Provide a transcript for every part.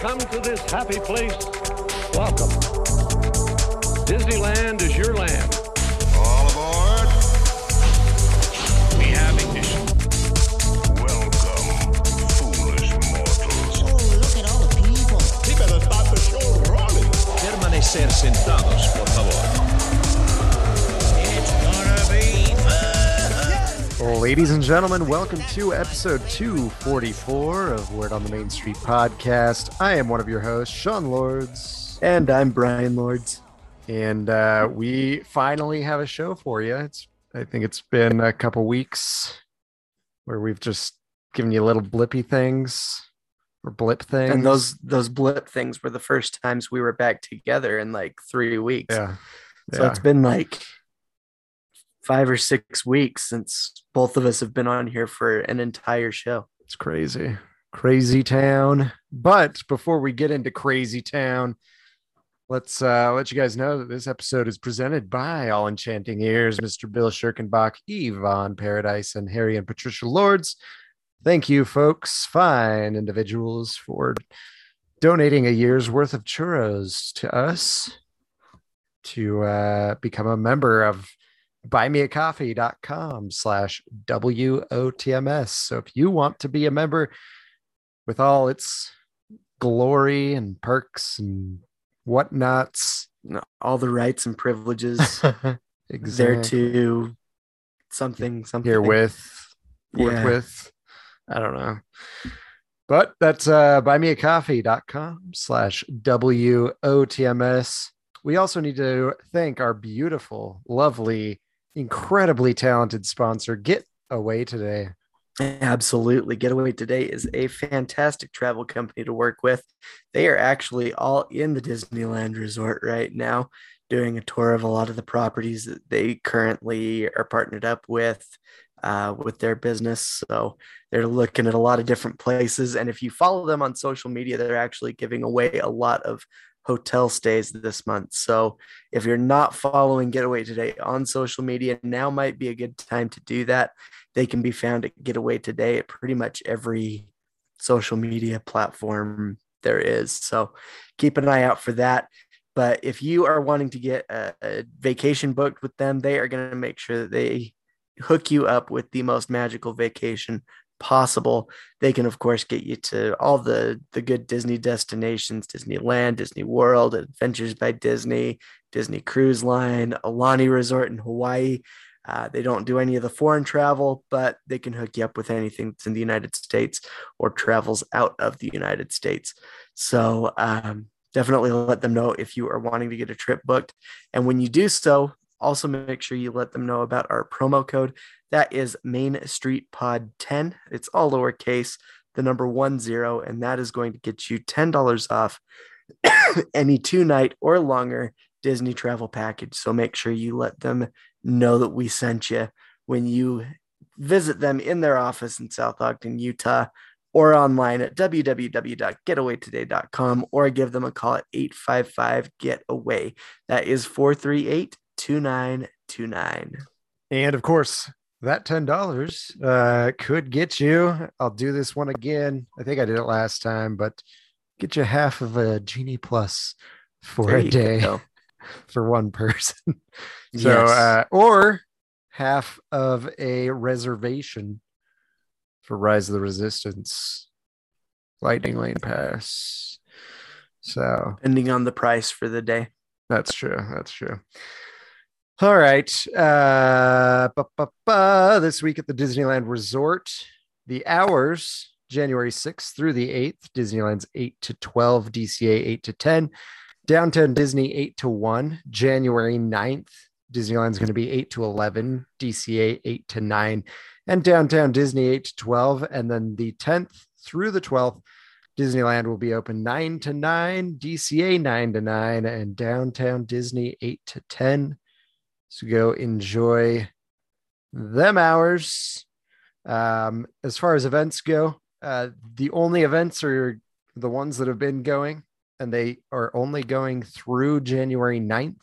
come to this happy place, welcome. Disneyland is your land. All aboard. We have ignition. Welcome, foolish mortals. Oh, look at all the people. He better start the show rolling. Permanecer sentados, por favor. Ladies and gentlemen, welcome to episode 244 of Word on the Main Street podcast. I am one of your hosts, Sean Lords. And I'm Brian Lords. And uh, we finally have a show for you. It's I think it's been a couple weeks where we've just given you little blippy things or blip things. And those those blip things were the first times we were back together in like three weeks. yeah. So yeah. it's been like five or six weeks since both of us have been on here for an entire show. It's crazy. Crazy town. But before we get into crazy town, let's uh let you guys know that this episode is presented by All Enchanting Ears, Mr. Bill Schirkenbach, Yvonne Paradise, and Harry and Patricia Lords. Thank you, folks, fine individuals, for donating a year's worth of churros to us to uh become a member of buymeacoffee.com slash WOTMS. So if you want to be a member with all its glory and perks and whatnots, All the rights and privileges there exactly. to something something herewith, Yeah. with, I don't know. But that's uh buymeacoffee.com slash WOTMS. We also need to thank our beautiful, lovely, incredibly talented sponsor, Get Away Today. Absolutely. Getaway Today is a fantastic travel company to work with. They are actually all in the Disneyland Resort right now, doing a tour of a lot of the properties that they currently are partnered up with uh, with their business. So they're looking at a lot of different places. And if you follow them on social media, they're actually giving away a lot of hotel stays this month. So if you're not following Getaway Today on social media, now might be a good time to do that. They can be found at Getaway Today at pretty much every social media platform there is. So keep an eye out for that. But if you are wanting to get a, a vacation booked with them, they are going to make sure that they hook you up with the most magical vacation possible. They can, of course, get you to all the the good Disney destinations: Disneyland, Disney World, Adventures by Disney, Disney Cruise Line, Aulani Resort in Hawaii. Uh, they don't do any of the foreign travel, but they can hook you up with anything that's in the United States or travels out of the United States. So um, definitely let them know if you are wanting to get a trip booked. And when you do so, also make sure you let them know about our promo code. That is Main Street Pod 10. It's all lowercase, the number one zero, and that is going to get you $10 off any two night or longer Disney travel package. So make sure you let them know that we sent you when you visit them in their office in South Ogden, Utah, or online at www.getawaytoday.com or give them a call at 855 Getaway. That is 438 2929. And of course, that ten dollars uh, could get you. I'll do this one again. I think I did it last time, but get you half of a genie plus for There a day go. for one person. so, Yes. uh, or half of a reservation for Rise of the Resistance Lightning Lane Pass. So depending on the price for the day. that's true. That's true. All right. Uh, ba, ba, ba. This week at the Disneyland Resort, the hours January 6th through the 8th, Disneyland's 8 to 12, DCA 8 to 10, Downtown Disney 8 to 1, January 9th, Disneyland's going to be 8 to 11, DCA 8 to 9, and Downtown Disney 8 to 12. And then the 10th through the 12th, Disneyland will be open 9 to 9, DCA 9 to 9, and Downtown Disney 8 to 10. So go enjoy them hours. Um, as far as events go, uh, the only events are the ones that have been going, and they are only going through January 9th.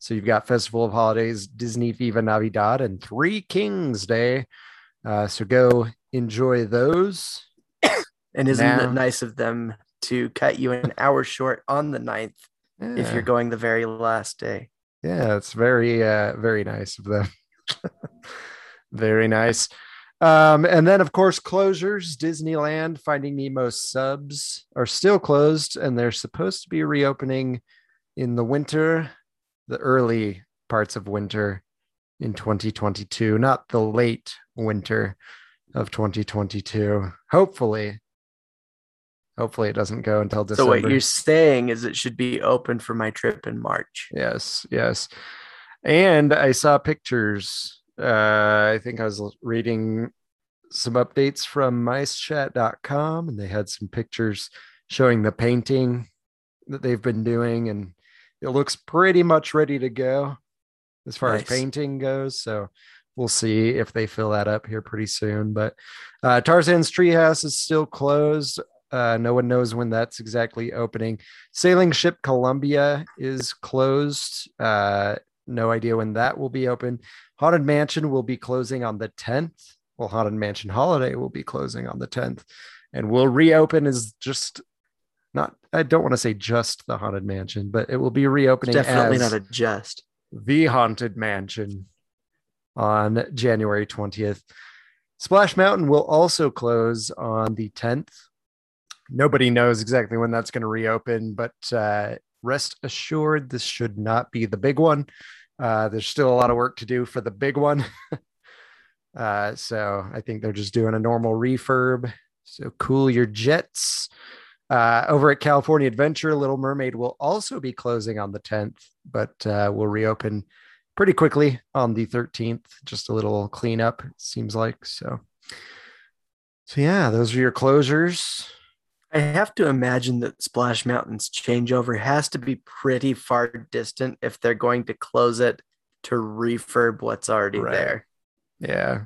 So you've got Festival of Holidays, Disney Viva Navidad, and Three Kings Day. Uh, so go enjoy those. And isn't Now- it nice of them to cut you an hour short on the 9th if you're going the very last day. Yeah, it's very uh very nice of them. very nice. Um, and then of course closures, Disneyland Finding Nemo subs are still closed and they're supposed to be reopening in the winter, the early parts of winter in 2022, not the late winter of 2022. Hopefully. Hopefully it doesn't go until December. So what you're saying is it should be open for my trip in March. Yes, yes. And I saw pictures. Uh, I think I was reading some updates from micechat.com and they had some pictures showing the painting that they've been doing and it looks pretty much ready to go as far Nice. as painting goes. So we'll see if they fill that up here pretty soon. But uh, Tarzan's Treehouse is still closed. Uh, no one knows when that's exactly opening. Sailing Ship Columbia is closed. Uh, no idea when that will be open. Haunted Mansion will be closing on the 10th. Well, Haunted Mansion Holiday will be closing on the 10th and will reopen as just not, I don't want to say just the Haunted Mansion, but it will be reopening Definitely as not a just. the Haunted Mansion on January 20th. Splash Mountain will also close on the 10th. Nobody knows exactly when that's going to reopen, but uh, rest assured, this should not be the big one. Uh, there's still a lot of work to do for the big one. uh, so I think they're just doing a normal refurb. So cool your jets. Uh, over at California Adventure, Little Mermaid will also be closing on the 10th, but uh, will reopen pretty quickly on the 13th. Just a little cleanup, seems like. So, so yeah, those are your closures. I have to imagine that Splash Mountain's changeover has to be pretty far distant if they're going to close it to refurb what's already Right. there. Yeah,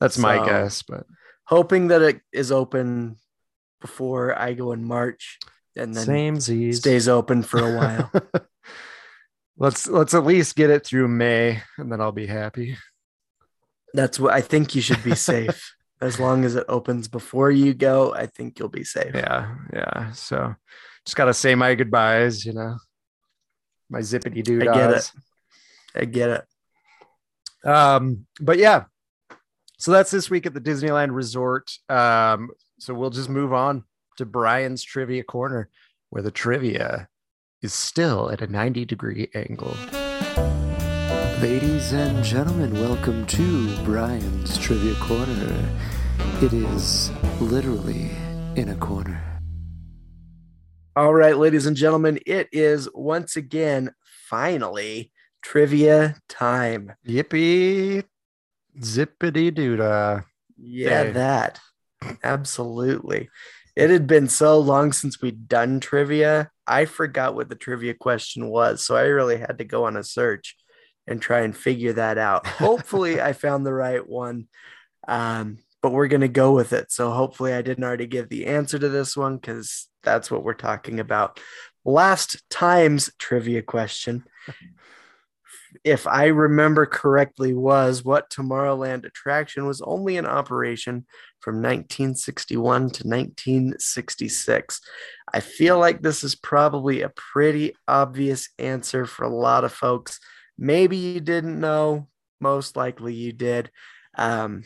that's my guess. But Hoping that it is open before I go in March and then same Z's stays open for a while. let's let's at least get it through May, and then I'll be happy. That's what I think you should be safe. as long as it opens before you go, I think you'll be safe. Yeah, yeah. So just gotta say my goodbyes, you know. My zippity doo I get it. I get it. Um, but yeah, so that's this week at the Disneyland Resort. Um, so we'll just move on to Brian's trivia corner, where the trivia is still at a 90 degree angle. Ladies and gentlemen, welcome to Brian's Trivia Corner. It is literally in a corner. All right, ladies and gentlemen, it is once again finally trivia time. Yippee zippity doodah. Yeah, Dave. that. Absolutely. It had been so long since we'd done trivia. I forgot what the trivia question was. So I really had to go on a search and try and figure that out. Hopefully, I found the right one. Um, but we're going to go with it. So hopefully, I didn't already give the answer to this one because that's what we're talking about. Last time's trivia question if I remember correctly, was what Tomorrowland attraction was only in operation from 1961 to 1966. I feel like this is probably a pretty obvious answer for a lot of folks. Maybe you didn't know, most likely you did. Um,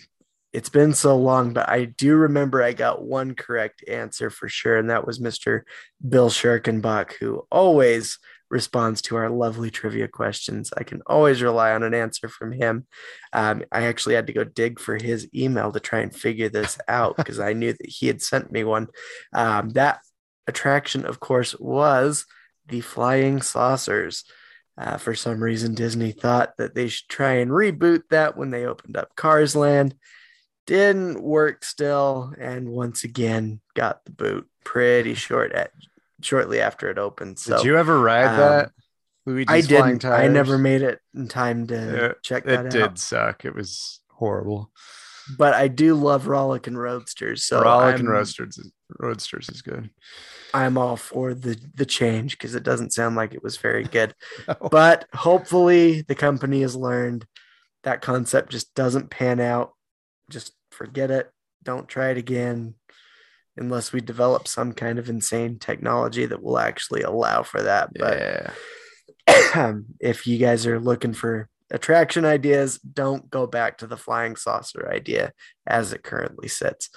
it's been so long, but I do remember I got one correct answer for sure, and that was Mr. Bill Schirkenbach, who always responds to our lovely trivia questions. I can always rely on an answer from him. Um, I actually had to go dig for his email to try and figure this out because I knew that he had sent me one. Um, that attraction, of course, was the flying saucers. Uh, for some reason, Disney thought that they should try and reboot that when they opened up Cars Land. Didn't work still, and once again got the boot pretty short at shortly after it opened. So Did you ever ride um, that? Luigi's I didn't. I never made it in time to Yeah, check that It did suck. It was horrible. But I do love Rollickin' Roadsters. So Rollick I'm, and Roadsters, is- Roadsters is good. I'm all for the the change because it doesn't sound like it was very good. But hopefully the company has learned that concept just doesn't pan out. Just forget it. Don't try it again. unless we develop some kind of insane technology that will actually allow for that. But Yeah. if you guys are looking for attraction ideas, don't go back to the flying saucer idea as it currently sits.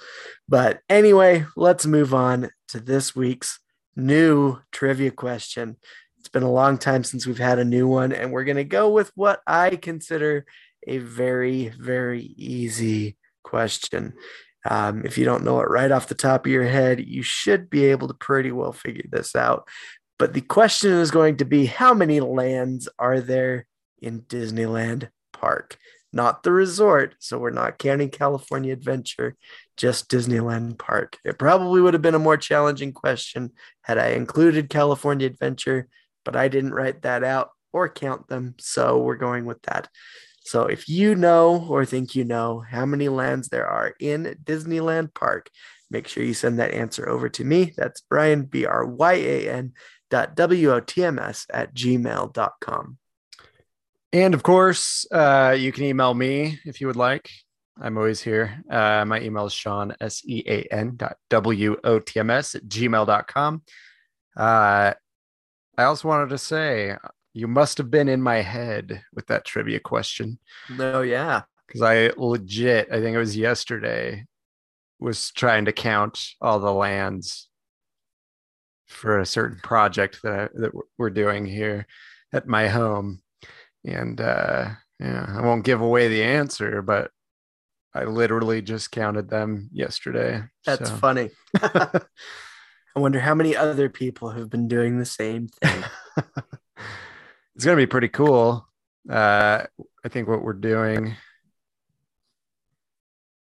But anyway, let's move on to this week's new trivia question. It's been a long time since we've had a new one, and we're going to go with what I consider a very, very easy question. Um, if you don't know it right off the top of your head, you should be able to pretty well figure this out. But the question is going to be how many lands are there in Disneyland Park? Not the resort. So we're not counting California Adventure, just Disneyland Park. It probably would have been a more challenging question had I included California Adventure, but I didn't write that out or count them. So we're going with that. So if you know or think you know how many lands there are in Disneyland Park, make sure you send that answer over to me. That's Brian, B R Y A N dot W O T M S at gmail.com. And of course, uh, you can email me if you would like. I'm always here. Uh, my email is Sean, S E A N dot W O T M S at gmail.com. Uh, I also wanted to say you must have been in my head with that trivia question No, yeah. because I legit, I think it was yesterday, was trying to count all the lands for a certain project that I, that we're doing here at my home, and uh, yeah, I won't give away the answer, but I literally just counted them yesterday. That's so. funny. I wonder how many other people have been doing the same thing. it's gonna be pretty cool. Uh, I think what we're doing,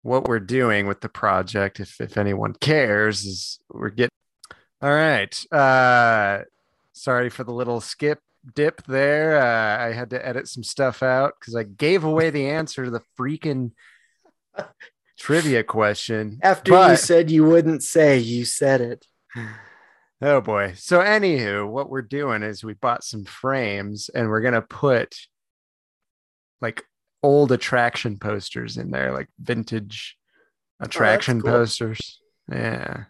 what we're doing with the project, if if anyone cares, is we're getting. All right. Uh, sorry for the little skip dip there. Uh, I had to edit some stuff out because I gave away the answer to the freaking trivia question. After you said you wouldn't say, you said it. Oh boy. So anywho, what we're doing is we bought some frames and we're gonna put like old attraction posters in there, like vintage attraction cool. posters. Yeah.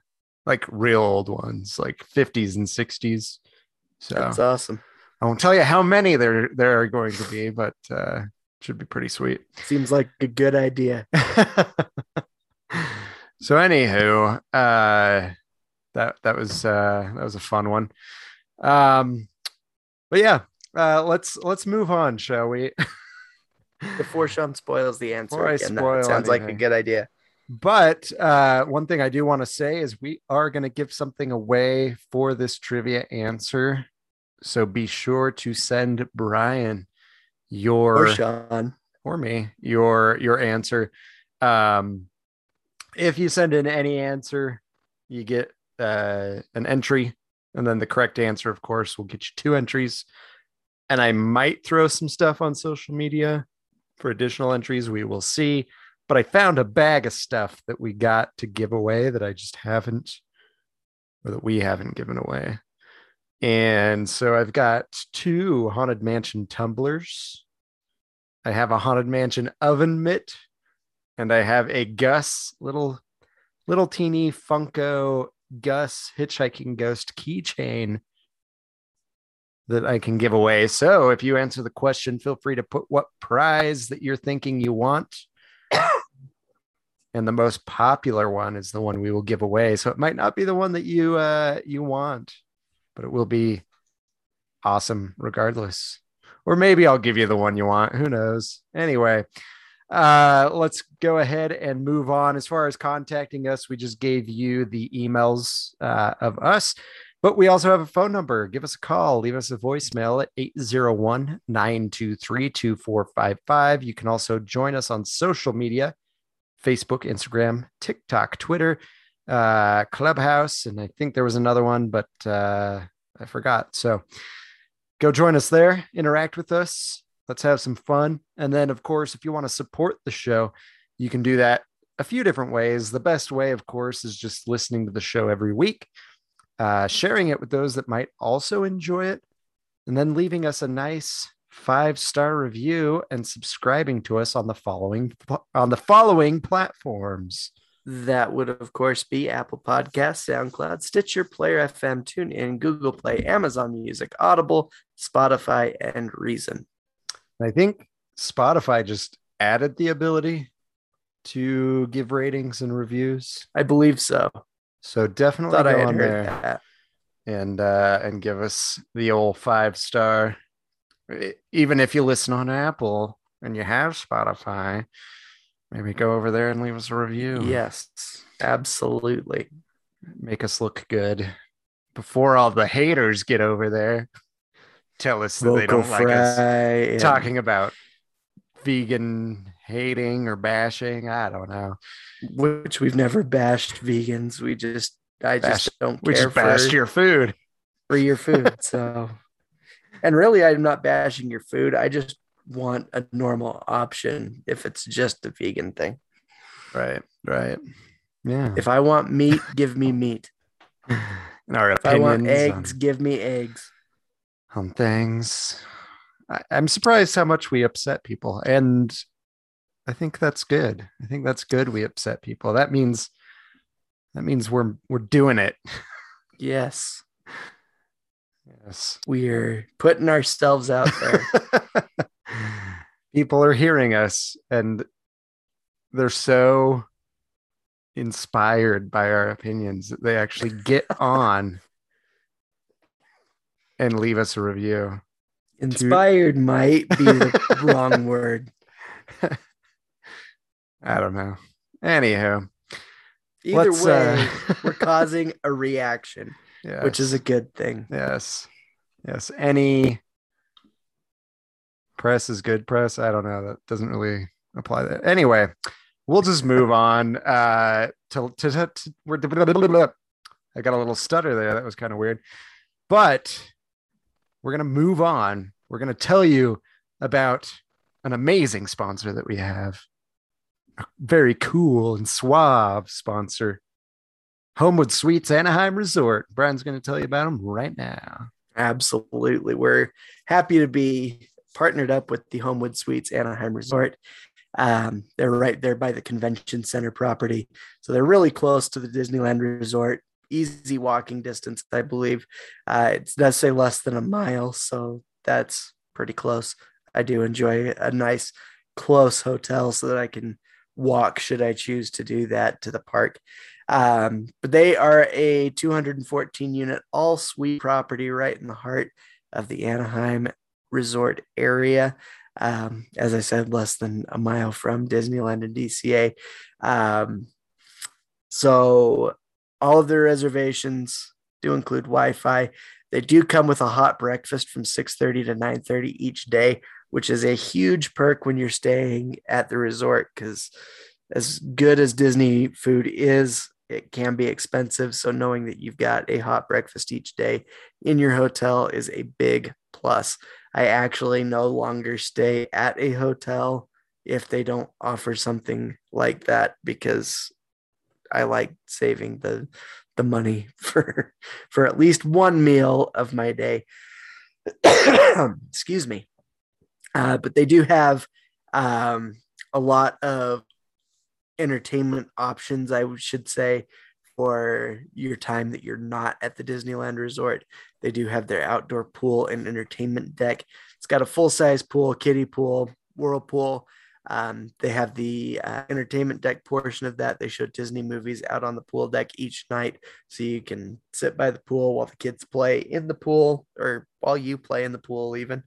Like real old ones, like 50s and 60s. So That's awesome. I won't tell you how many there there are going to be, but uh should be pretty sweet. Seems like a good idea. so anywho, uh that that was uh that was a fun one. Um but yeah, uh let's let's move on, shall we? Before Sean spoils the answer, Before I again, that spoil sounds like a good idea. But uh, one thing I do want to say is we are going to give something away for this trivia answer. So be sure to send Brian your Or Sean. or me your your answer. Um, if you send in any answer, you get uh, an entry, and then the correct answer, of course, will get you two entries. And I might throw some stuff on social media for additional entries. We will see. But I found a bag of stuff that we got to give away that I just haven't, or that we haven't given away. And so I've got two Haunted Mansion tumblers. I have a Haunted Mansion oven mitt, and I have a Gus little, little teeny Funko Gus hitchhiking ghost keychain that I can give away. So if you answer the question, feel free to put what prize that you're thinking you want. and the most popular one is the one we will give away. So it might not be the one that you uh you want, but it will be awesome regardless. Or maybe I'll give you the one you want. Who knows? Anyway, uh let's go ahead and move on. As far as contacting us, we just gave you the emails uh, of us. But we also have a phone number. Give us a call. Leave us a voicemail at 801 923 2455. You can also join us on social media Facebook, Instagram, TikTok, Twitter, uh, Clubhouse. And I think there was another one, but uh, I forgot. So go join us there, interact with us. Let's have some fun. And then, of course, if you want to support the show, you can do that a few different ways. The best way, of course, is just listening to the show every week uh, sharing it with those that might also enjoy it, and then leaving us a nice five star review and subscribing to us on the following on the following platforms. That would, of course, be Apple Podcasts, SoundCloud, Stitcher, Player FM, TuneIn, Google Play, Amazon Music, Audible, Spotify, and Reason. I think Spotify just added the ability to give ratings and reviews. I believe so. So definitely Thought go on there that. and uh, and give us the old five star. Even if you listen on Apple and you have Spotify, maybe go over there and leave us a review. Yes, absolutely. make us look good before all the haters get over there. Tell us that they don't like us talking about vegan hating or bashing. I don't know. which we've never bashed vegans. We just, I just Bash- don't We care just bashed for, your food. for your food. So, and really, I'm not bashing your food. I just want a normal option if it's just a vegan thing. Right, right. Yeah. If I want meat, give me meat. And our If I want opinions eggs, give me eggs. on, on things. I, I'm surprised how much we upset people. And I think that's good. I think that's good we upset people. That means that means we're we're doing it. Yes, Yes. we're putting ourselves out there. people are hearing us and they're so inspired by our opinions that they actually get on and leave us a review. Inspired might be the wrong word. I don't know. Anywho, Either Let's, way, uh, we're causing a reaction, yes. which is a good thing. yes, yes. Any press is good press. I don't know. That doesn't really apply. That anyway. We'll just move on. Uh, to, to, to, to I got a little stutter there. That was kind of weird, but we're gonna move on. We're gonna tell you about an amazing sponsor that we have. A very cool and suave sponsor, Homewood Suites Anaheim Resort. Brian's going to tell you about them right now. Absolutely. We're happy to be partnered up with the Homewood Suites Anaheim Resort. Um, they're right there by the convention center property. So they're really close to the Disneyland Resort. Easy walking distance, I believe. Uh, it does say less than a mile. So that's pretty close. I do enjoy a nice, close hotel so that I can walk should I choose to do that to the park. Um, but they are a 214 unit all suite property right in the heart of the Anaheim resort area. Um, as I said, less than a mile from Disneyland and DCA. Um, so all of their reservations do include Wi-Fi. They do come with a hot breakfast from 6:30 to 9:30 each day, which is a huge perk when you're staying at the resort because as good as Disney food is, it can be expensive. So knowing that you've got a hot breakfast each day in your hotel is a big plus. I actually no longer stay at a hotel if they don't offer something like that because I like saving the the money for for at least one meal of my day. Excuse me. Uh, but they do have um, a lot of entertainment options, I should say, for your time that you're not at the Disneyland Resort. They do have their outdoor pool and entertainment deck. It's got a full size pool, kiddie pool, whirlpool. Um, they have the uh, entertainment deck portion of that. They show Disney movies out on the pool deck each night. So you can sit by the pool while the kids play in the pool or while you play in the pool, even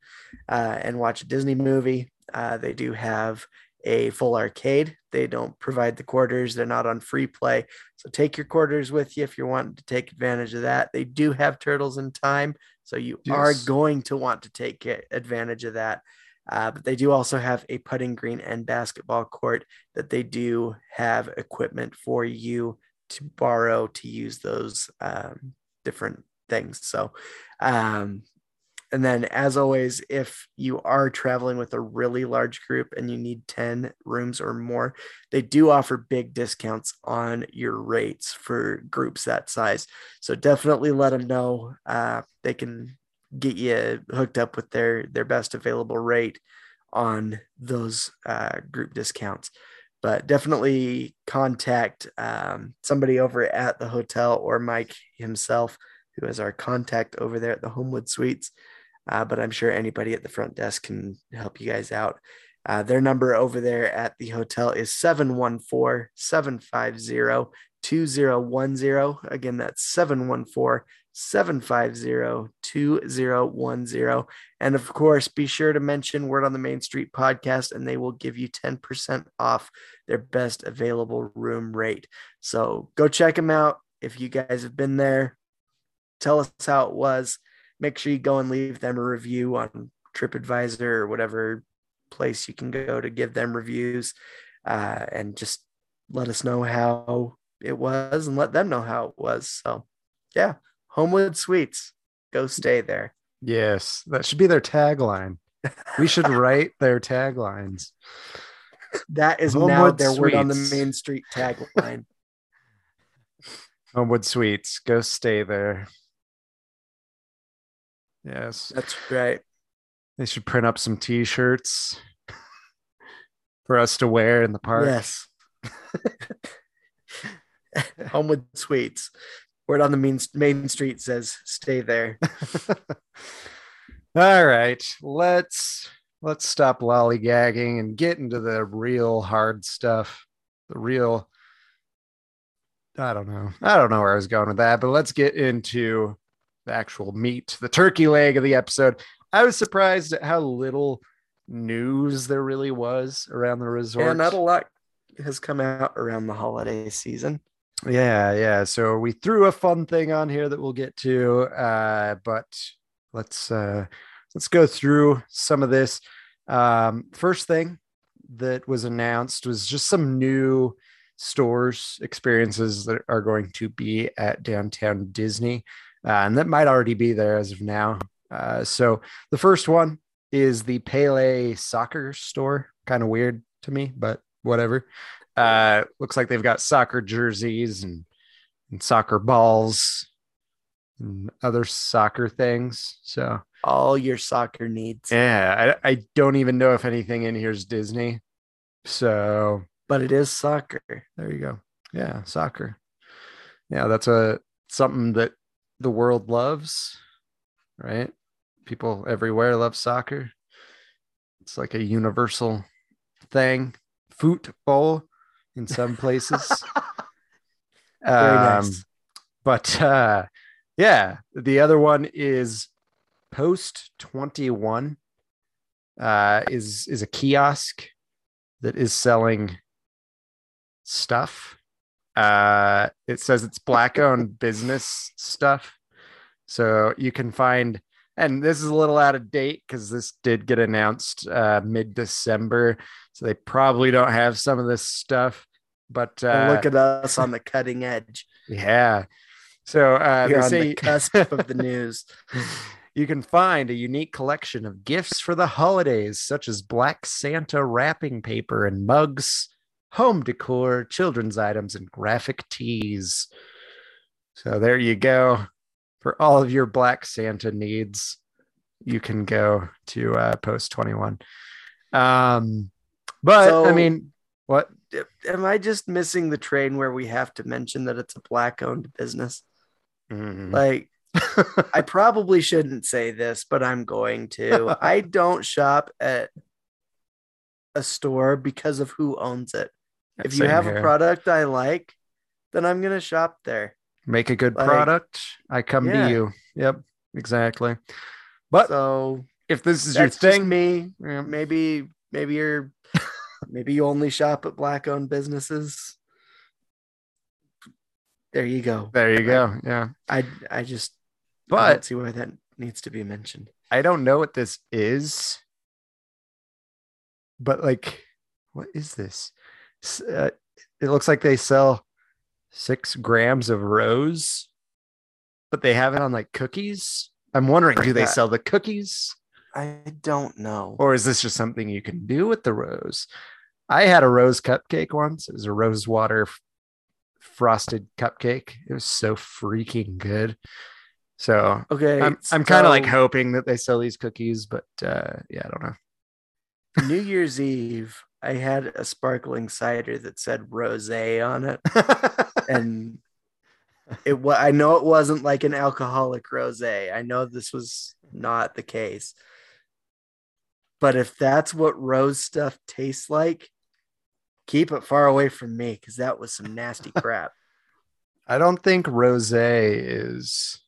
uh, and watch a Disney movie. Uh, they do have a full arcade. They don't provide the quarters, they're not on free play. So take your quarters with you if you're wanting to take advantage of that. They do have Turtles in Time. So you are going to want to take advantage of that. Uh, but they do also have a putting green and basketball court that they do have equipment for you to borrow to use those um, different things. So, um, and then as always, if you are traveling with a really large group and you need 10 rooms or more, they do offer big discounts on your rates for groups that size. So definitely let them know. Uh, they can get you hooked up with their their best available rate on those uh, group discounts. but definitely contact um, somebody over at the hotel or Mike himself, who is our contact over there at the Homewood Suites. Uh, but I'm sure anybody at the front desk can help you guys out. Uh, their number over there at the hotel is 714 750 2010. Again, that's 714 750 2010. And of course, be sure to mention Word on the Main Street podcast, and they will give you 10% off their best available room rate. So go check them out. If you guys have been there, tell us how it was. Make sure you go and leave them a review on TripAdvisor or whatever place you can go to give them reviews uh, and just let us know how it was and let them know how it was. So, yeah, Homewood Suites, go stay there. Yes, that should be their tagline. We should write their taglines. That is now Homewood their word on the main street tagline. Homewood Suites, go stay there. Yes, That's right. they should print up some T-shirts for us to wear in the park. Yes. Homewood Suites. Word on the main, main street says stay there. All right, let's let's stop lollygagging and get into the real hard stuff. The real I don't know. I don't know where I was going with that, but let's get into the actual meat, the turkey leg of the episode. I was surprised at how little news there really was around the resort. And not a lot has come out around the holiday season. Yeah, yeah. So we threw a fun thing on here that we'll get to, uh, but let's uh, let's go through some of this. Um, first thing that was announced was just some new stores experiences that are going to be at downtown Disney, uh, and that might already be there as of now. Uh, so the first one is the Pele soccer store. Kind of weird to me, but whatever. Uh, looks like they've got soccer jerseys and, and soccer balls and other soccer things. So All your soccer needs. yeah, I, I don't even know if anything in here is Disney. So But it is soccer. there you go. Yeah, soccer. Yeah, that's a something that the world loves, right? People everywhere love soccer. It's like a universal thing. Football in some places. Very Um, nice. but uh yeah the other one is post 21 uh is is a kiosk that is selling stuff uh it says it's black owned business stuff so you can find and this is a little out of date because this did get announced uh mid december so they probably don't have some of this stuff but uh look at us on the cutting edge. yeah. So uh, You're they on say the cusp of the news. you can find a unique collection of gifts for the holidays, such as Black Santa wrapping paper and mugs, home decor, children's items, and graphic tees. So there you go. For all of your Black Santa needs, you can go to uh, Post 21. Um, but I mean, what? Am I just missing the train where we have to mention that it's a black owned business? Mm. Like, I probably shouldn't say this, but I'm going to. I don't shop at a store because of who owns it. If you have here. a product I like, then I'm going to shop there. make a good Like- product i come Yeah. to you yep exactly but So if this is your thing me. yeah, Maybe, maybe you're, maybe you only shop at black owned businesses. There you go. there you go yeah I, I just, I but don't see why that needs to be mentioned. i don't know what this is but like what is this uh, it looks like they sell six grams of rose but they have it on like cookies i'm wondering do they sell the cookies I don't know. or is this just something you can do with the rose? I had a rose cupcake once. It was a rose water f- frosted cupcake. It was so freaking good. So Okay, I'm I'm kind of like hoping that they sell these cookies, but uh, yeah, I don't know. New Year's Eve, I had a sparkling cider that said rose on it. and it was I know it wasn't like an alcoholic rosé. I know this was not the case. But if that's what rose stuff tastes like, keep it far away from me because that was some nasty crap. I don't think rose is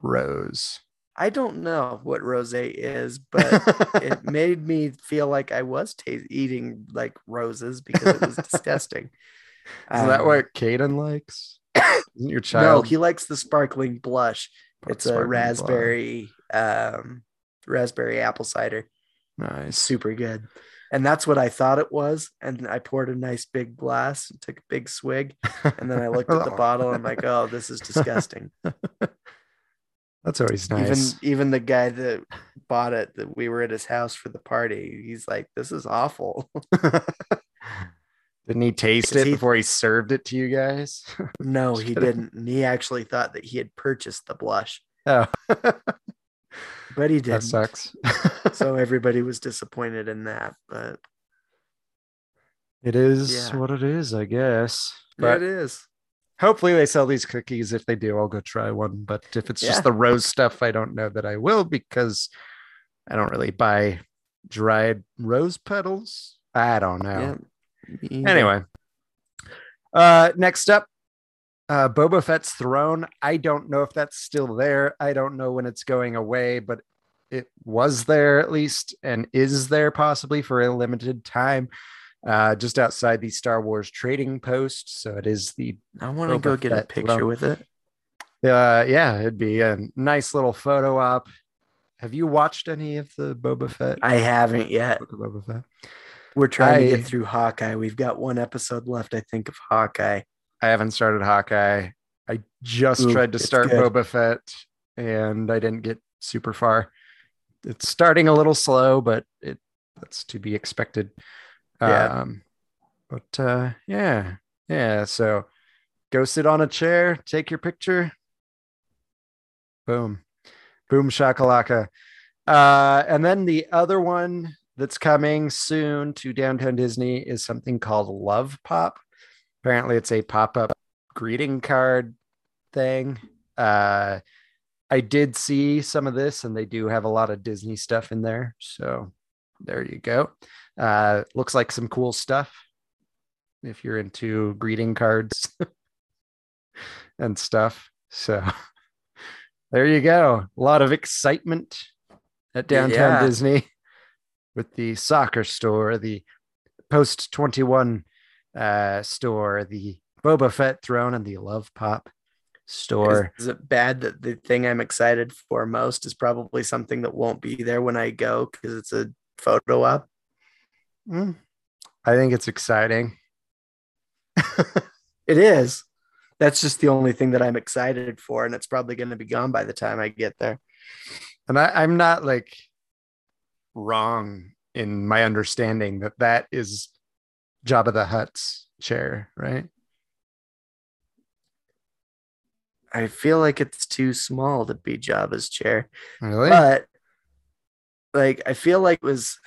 rose. I don't know what rosé is, but it made me feel like I was ta- eating like roses because it was disgusting. Is that Um, what Caden likes? Isn't your child? No, he likes the sparkling blush. It's a raspberry, um, raspberry apple cider. Nice. Super good. And that's what I thought it was. And I poured a nice big glass and took a big swig. And then I looked at the bottle and I'm like, oh, this is disgusting. That's always nice. Even even the guy that bought it, that we were at his house for the party, he's like, this is awful. Didn't he taste it he- before he served it to you guys? no, he didn't. And he actually thought that he had purchased the blush, oh, but he didn't. sucks. so everybody was disappointed in that. But it is Yeah. what it is, I guess. But it is. Hopefully they sell these cookies. If they do, I'll go try one. But if it's Yeah. just the rose stuff, I don't know that I will because I don't really buy dried rose petals. I don't know. Yeah. Anyway, uh, next up, uh, Boba Fett's throne. I don't know if that's still there. I don't know when it's going away, but it was there at least and is there possibly for a limited time. Uh, just outside the Star Wars trading post. So it is the I want to go get a picture throne. with it. uh yeah, it'd be a nice little photo op. Have you watched any of the Boba Fett? I haven't yet. Boba Fett? We're trying to get through Hawkeye. We've got one episode left, I think, of Hawkeye. I haven't started Hawkeye. I just Ooh, tried to start good. Boba Fett and I didn't get super far. It's starting a little slow, but it that's to be expected. Yeah. Um, but uh, yeah, yeah. So go sit on a chair, take your picture. Boom, boom, shakalaka. Uh, and then the other one that's coming soon to Downtown Disney is something called Love Pop. Apparently, it's a pop up greeting card thing. Uh, I did see some of this, and they do have a lot of Disney stuff in there. So there you go. Uh, looks like some cool stuff if you're into greeting cards and stuff. So there you go. A lot of excitement at downtown Yeah. Disney with the soccer store, the post 21 uh, store, the Boba Fett throne, and the Love Pop store. Is, is it bad that the thing I'm excited for most is probably something that won't be there when I go because it's a photo op? Mm, I think it's exciting. It is. That's just the only thing that I'm excited for, and it's probably going to be gone by the time I get there. And I, I'm not like wrong in my understanding that that is Jabba the Hutt's chair, right? I feel like it's too small to be Jabba's chair, Really? but like I feel like it was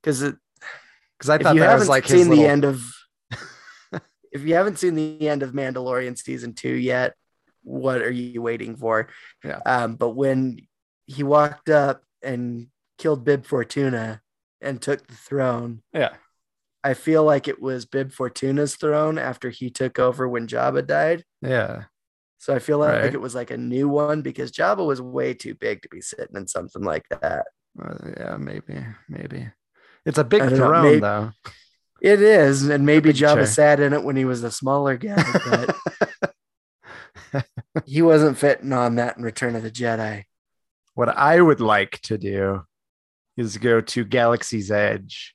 because it Because I thought that haven't was like seen his the little, end of if you haven't seen the end of Mandalorian season two yet, what are you waiting for? Yeah. Um, but when he walked up and killed Bib Fortuna and took the throne, Yeah. I feel like it was Bib Fortuna's throne after he took over when Jabba died. Yeah. So I feel like, Right. it was like a new one because Jabba was way too big to be sitting in something like that. Uh, yeah, maybe, maybe. It's a big throne, maybe- though. It is, and maybe Jabba chair. sat in it when he was a smaller guy, but he wasn't fitting on that in Return of the Jedi. what I would like to do is go to Galaxy's Edge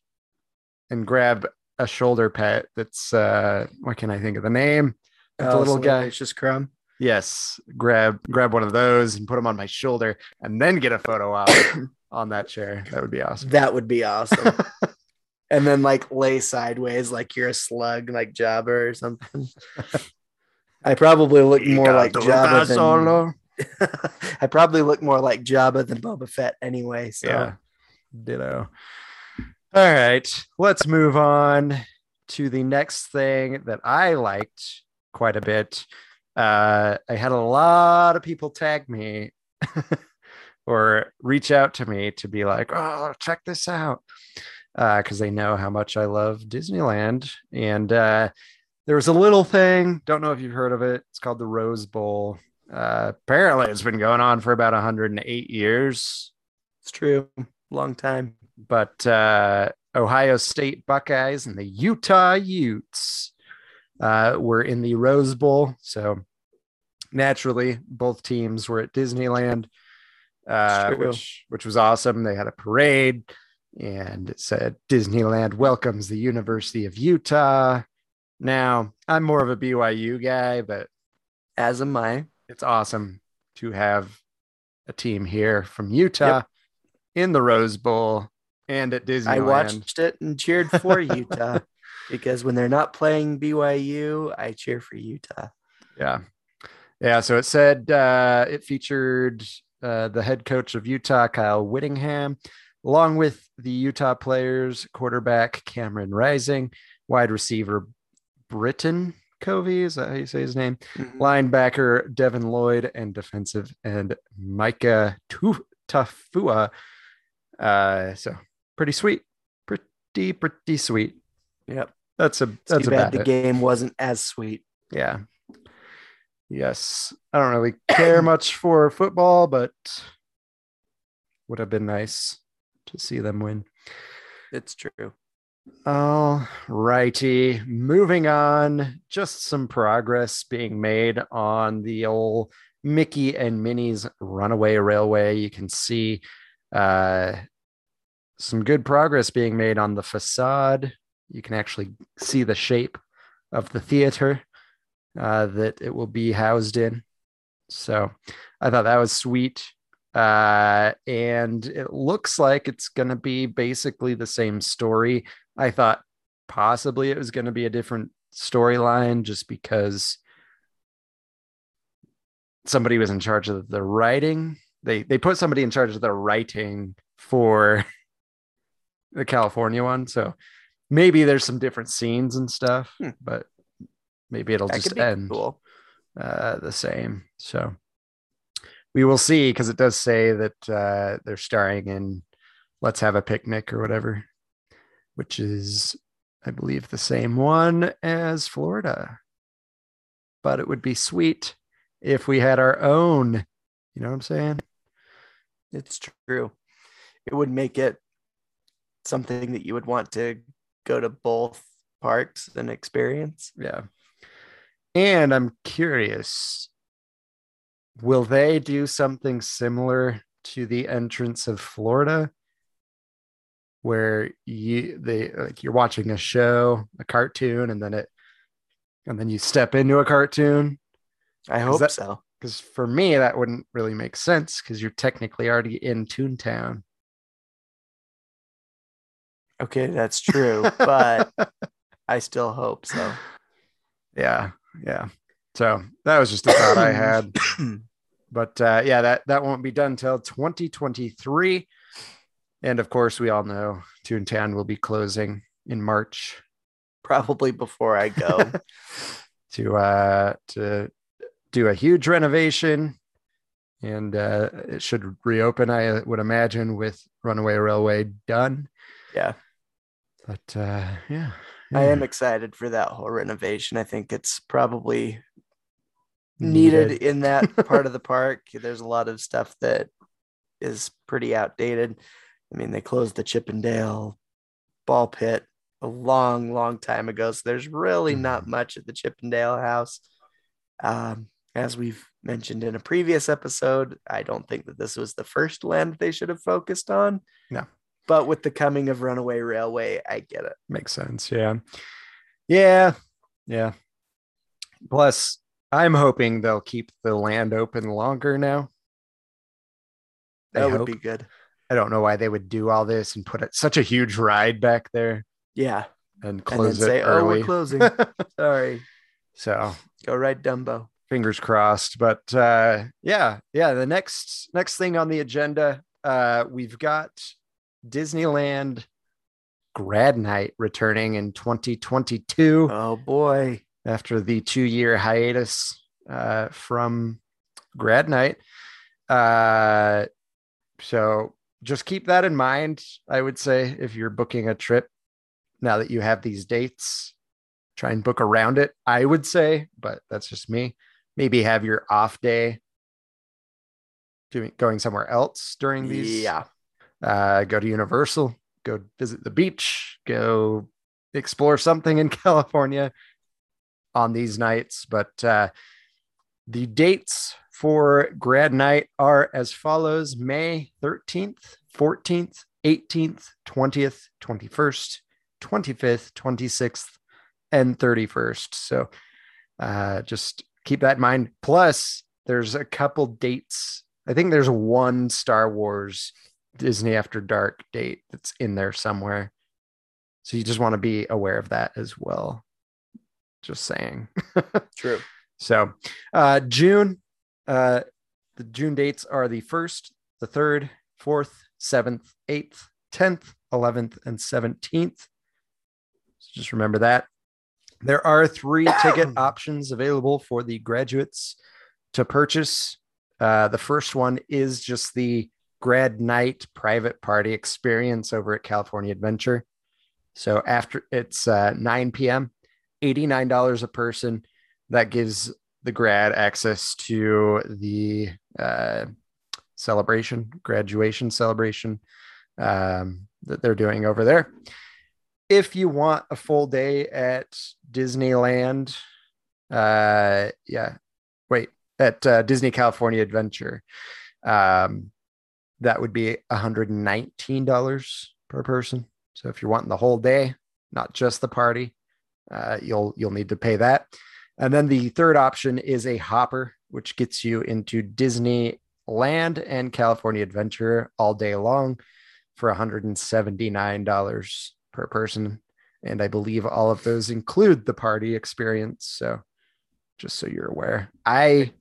and grab a shoulder pet that's uh what can I think of the name? It's a little guy. It's just Crumb. Yes, grab grab one of those and put them on my shoulder and then get a photo op on that chair. That would be awesome. That would be awesome. and then like lay sideways like you're a slug, like Jabba or something. I probably look more like Jabba than Solo. I probably look more like Jabba than Boba Fett anyway. So Yeah. Ditto. All right, let's move on to the next thing that I liked quite a bit. Uh, I had a lot of people tag me or reach out to me to be like, "Oh, check this out," because they know how much I love Disneyland. And uh, there was a little thing. Don't know if you've heard of it. It's called the Rose Bowl. Uh, apparently, it's been going on for about 108 years It's true. Long time. but uh, Ohio State Buckeyes and the Utah Utes uh, were in the Rose Bowl. So naturally, both teams were at Disneyland, uh, which which was awesome. They had a parade, and it said Disneyland welcomes the University of Utah. Now, I'm more of a BYU guy, but As am I. it's awesome to have a team here from Utah in the Rose Bowl and at Disneyland. I watched it and cheered for Utah because when they're not playing BYU, I cheer for Utah. Yeah. Yeah. So it said uh, it featured uh, the head coach of Utah, Kyle Whittingham, along with the Utah players, quarterback Cameron Rising, wide receiver Britain Covey. Is that how you say his name? Mhm. Linebacker Devin Lloyd and defensive end Mika Tafua. Uh, so pretty sweet. Pretty, pretty sweet. Yep. That's a that's too bad the it. game wasn't as sweet. Yeah. Yes. I don't really care much for football, but would have been nice to see them win. It's true. All righty. Moving on. Just some progress being made on the old Mickey and Minnie's Runaway Railway. You can see uh, some good progress being made on the facade. You can actually see the shape of the theater uh, that it will be housed in. So I thought that was sweet. Uh, and it looks like it's going to be basically the same story. I thought possibly it was going to be a different storyline just because somebody was in charge of the writing. They they put somebody in charge of the writing for the California one. So maybe there's some different scenes and stuff, Hmm. but maybe it'll That just end cool. uh, the same. So we will see because it does say that uh, they're starring in Let's Have a Picnic or whatever, which is, I believe, the same one as Florida. But it would be sweet if we had our own. You know what I'm saying? It's true. It would make it something that you would want to go to both parks and experience. Yeah. And I'm curious will they do something similar to the entrance of Florida where you they like you're watching a show, a cartoon and then it and then you step into a cartoon I hope that- so. because for me that wouldn't really make sense because you're technically already in Toontown. Okay, that's true, but I still hope so. yeah, yeah. So that was just a thought I had. but uh, yeah, that that won't be done till 2023. And of course, we all know Toontown will be closing in March Probably before I go. to uh, to do a huge renovation, and uh, it should reopen. I would imagine with Runaway Railway done. Yeah. But uh, yeah, I am excited for that whole renovation. I think it's probably needed in that part of the park. There's a lot of stuff that is pretty outdated. I mean, they closed the Chip 'n' Dale ball pit a long, long time ago. So there's really not much at the Chip 'n' Dale house. Um, as we've mentioned in a previous episode, I don't think that this was the first land they should have focused on. No. But with the coming of Runaway Railway, I get it. Makes sense. Yeah. Yeah. Yeah. Plus, I'm hoping they'll keep the land open longer now. I That would hope. be good. I don't know why they would do all this and put it, such a huge ride back there Yeah. and And then close say, it oh, early. we're closing. Sorry. so Go ride Dumbo. fingers crossed. But uh, yeah, yeah. The next next thing on the agenda, uh, we've got Disneyland Grad Night returning in 2022 Oh boy. after the two year hiatus uh, from Grad Night. Uh, so just keep that in mind. I would say if you're booking a trip now that you have these dates, try and book around it. I would say, but that's just me. Maybe have your off day doing going somewhere else during these Yeah. Uh, go to Universal, go visit the beach, go explore something in California on these nights. But uh, the dates for grad night are as follows May 13th, 14th, 18th, 20th, 21st, 25th, 26th, and 31st. So uh, just keep that in mind. Plus, there's a couple dates. I think there's one Star Wars Disney After Dark date that's in there somewhere. So you just want to be aware of that as well. Just saying. True. So uh June, uh the June dates are the first, the third, fourth, seventh, eighth, tenth, eleventh, and seventeenth. So just remember that. There are three ticket options available for the graduates to purchase. Uh, the first one is just the grad night private party experience over at California Adventure. So after it's uh, 9 p.m., $89 a person. That gives the grad access to the uh, celebration, graduation celebration um, that they're doing over there. If you want a full day at Disneyland, uh, yeah, wait, at uh, Disney California Adventure, um, that would be $119 per person. So if you're wanting the whole day, not just the party, uh, you'll you'll need to pay that. And then the third option is a hopper, which gets you into Disney Land and California Adventure all day long for $179 per person. And I believe all of those include the party experience. So just so you're aware, I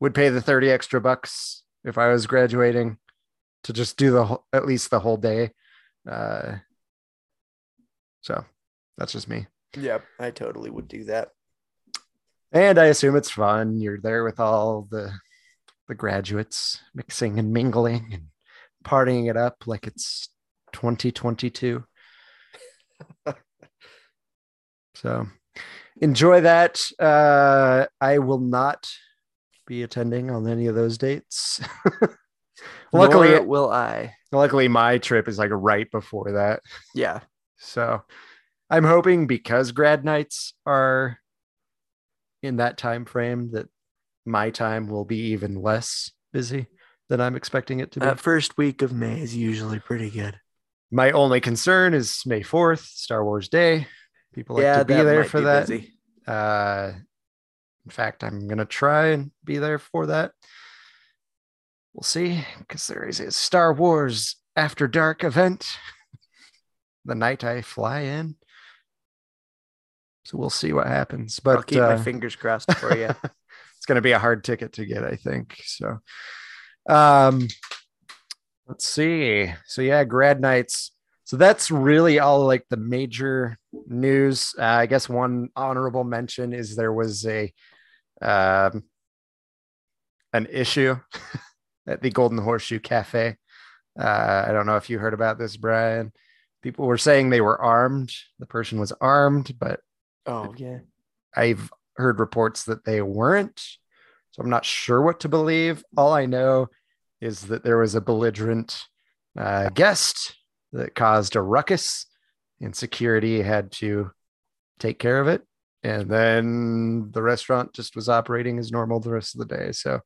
would pay the 30 extra bucks if I was graduating to just do the whole, at least the whole day. Uh, so that's just me. Yep. I totally would do that. And I assume it's fun. You're there with all the the graduates mixing and mingling and partying it up like it's 2022. so enjoy that. Uh, I will not be attending on any of those dates. luckily, Nor will I. luckily my trip is like right before that. Yeah. So I'm hoping because grad nights are in that time frame that my time will be even less busy than I'm expecting it to be. That first week of May is usually pretty good. my only concern is May 4th, Star Wars Day. People like yeah, to be there for be that. Uh, in fact, I'm gonna try and be there for that. We'll see, because there is a Star Wars After Dark event the night I fly in. So we'll see what happens. But I'll keep uh, my fingers crossed for you. it's going to be a hard ticket to get, I think. So, um, let's see. So yeah, grad nights. So that's really all like the major news. Uh, I guess one honorable mention is there was a um, an issue at the Golden Horseshoe Cafe. Uh, I don't know if you heard about this, Brian. People were saying they were armed. The person was armed, but oh yeah. I've heard reports that they weren't. So I'm not sure what to believe. All I know is that there was a belligerent uh, guest that caused a ruckus, and security had to take care of it. And then the restaurant just was operating as normal the rest of the day. So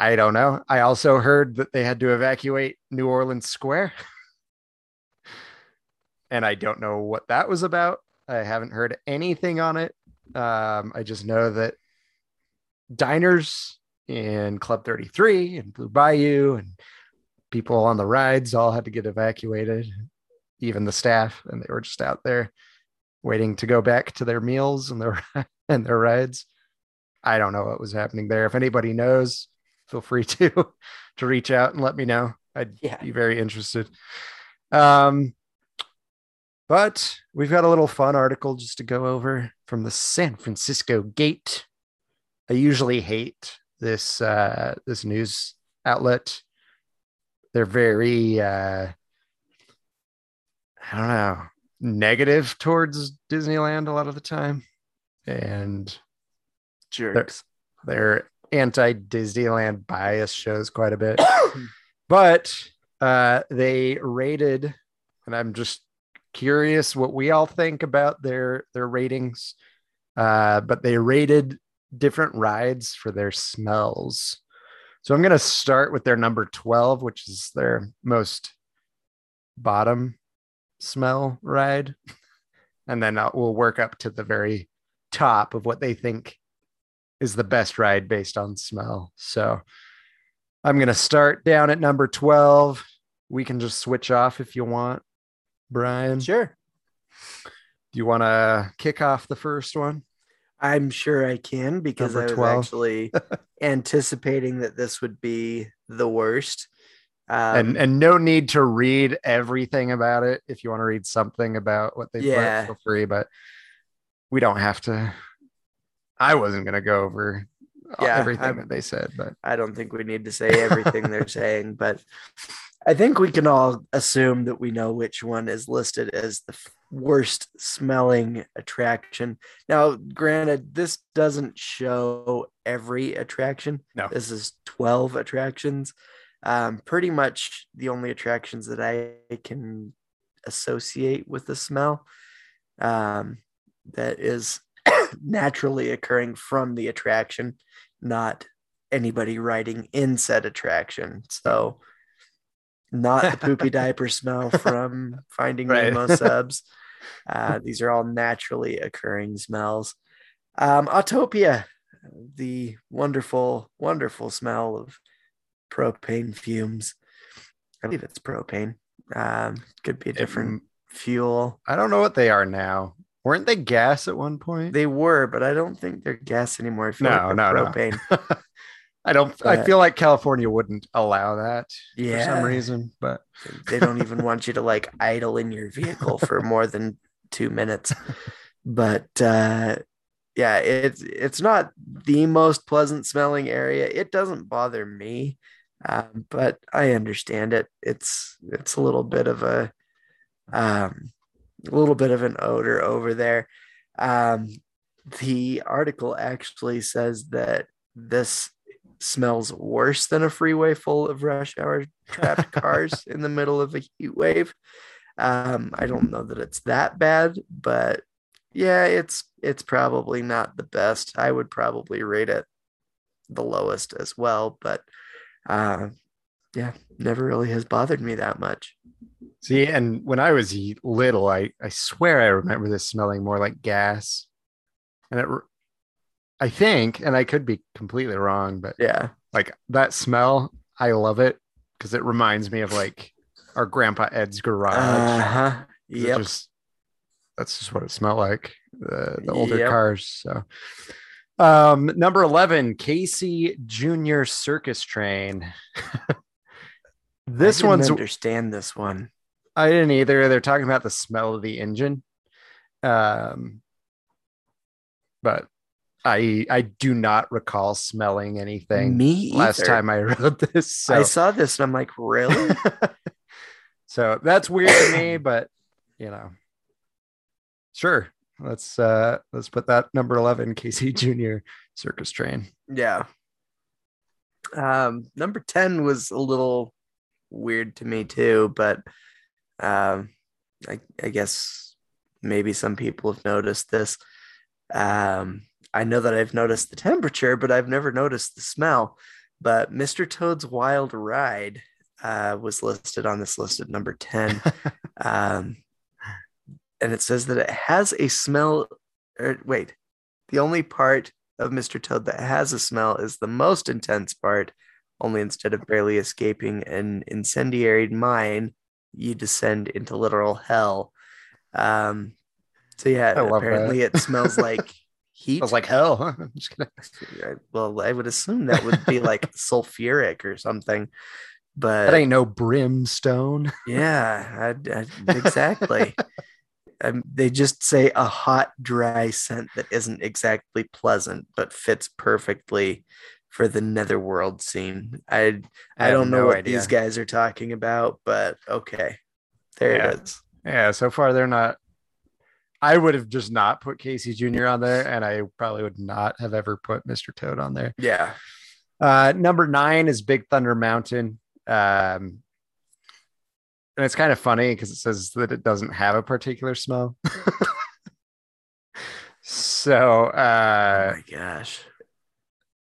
I don't know. I also heard that they had to evacuate New Orleans Square. and I don't know what that was about. I haven't heard anything on it. Um, I just know that diners in Club 33 and Blue Bayou and people on the rides all had to get evacuated, even the staff, and they were just out there waiting to go back to their meals and their and their rides. I don't know what was happening there. If anybody knows, feel free to to reach out and let me know. I'd Yeah. be very interested. Um, But we've got a little fun article just to go over from the San Francisco Gate. I usually hate this uh, this news outlet. They're very uh, I don't know negative towards Disneyland a lot of the time, and Jerks. their anti Disneyland bias shows quite a bit. but uh, they rated, and I'm just curious what we all think about their their ratings. Uh, but they rated different rides for their smells. So I'm going to start with their number 12, which is their most bottom smell ride. And then uh, we'll work up to the very top of what they think is the best ride based on smell. So I'm going to start down at number 12. We can just switch off if you want, Brian. Sure. Do you want to kick off the first one? I'm sure I can because Number I was 12. actually anticipating that this would be the worst. Um, and and no need to read everything about it. If you want to read something about what they Yeah. feel free. But we don't have to. I wasn't going to go over Yeah, everything I'm- that they said, but I don't think we need to say everything they're saying, but I think we can all assume that we know which one is listed as the worst smelling attraction. Now, granted, this doesn't show every attraction. No. This is 12 attractions. Um, pretty much the only attractions that I can associate with the smell um, that is naturally occurring from the attraction, not anybody riding in said attraction. So, not the poopy diaper smell from Finding Right. Nemo subs. Uh, these are all naturally occurring smells. Um, Autopia, the wonderful, wonderful smell of propane fumes. I believe it's propane. Um, could be a different fuel. I don't know what they are now. Weren't they gas at one point? They were, but I don't think they're gas anymore. I feel No, like no, no. propane. I don't. I feel like California wouldn't allow that for Yeah. some reason. But they don't even want you to like idle in your vehicle for more than two minutes but uh yeah it's it's not the most pleasant smelling area it doesn't bother me um, but i understand it it's it's a little bit of a um a little bit of an odor over there um the article actually says that this smells worse than a freeway full of rush hour trapped cars in the middle of a heat wave. Um, I don't know that it's that bad, but yeah, it's it's probably not the best. I would probably rate it the lowest as well, but uh, yeah, never really has bothered me that much. See, and when I was little, I I swear I remember this smelling more like gas, and it. I think, and I could be completely wrong, but Yeah, like that smell, I love it because it reminds me of like our grandpa Ed's garage. uh huh. Yep. just- that's just what it smelled like. The the older Yep. cars. So um number 11, Casey Junior Circus Train. this one's understand this one. I didn't either. They're talking about the smell of the engine. Um but I I do not recall smelling anything Me last time I wrote this. So. I saw this and I'm like, really? so that's weird to me, but you know, sure. Let's uh let's put that number 11 Casey Jr. circus train. Yeah. Um, number 10 was a little weird to me too, but um I, I guess maybe some people have noticed this. Um, I know that I've noticed the temperature, but I've never noticed the smell. But Mr. Toad's Wild Ride uh, was listed on this list at number 10. um, and it says that it has a smell. Or wait, the only part of Mr. Toad that has a smell is the most intense part. Only instead of barely escaping an incendiary mine, you descend into literal hell. Um, so yeah, I apparently it smells like heat. Was like, hell, huh? I'm just gonna well, I would assume that would be like sulfuric or something. But that ain't no brimstone. yeah, I, I- exactly. um, they just say a hot, dry scent that isn't exactly pleasant, but fits perfectly for the netherworld scene. I I I, don't know no what idea. these guys are talking about, but okay, there Yeah. it is. Yeah, so far they're not. I would have just not put Casey Jr. on there, and I probably would not have ever put Mr. Toad on there. Yeah, Uh, number nine is Big Thunder Mountain. Um, and it's kind of funny because it says that it doesn't have a particular smell. so uh, oh my gosh,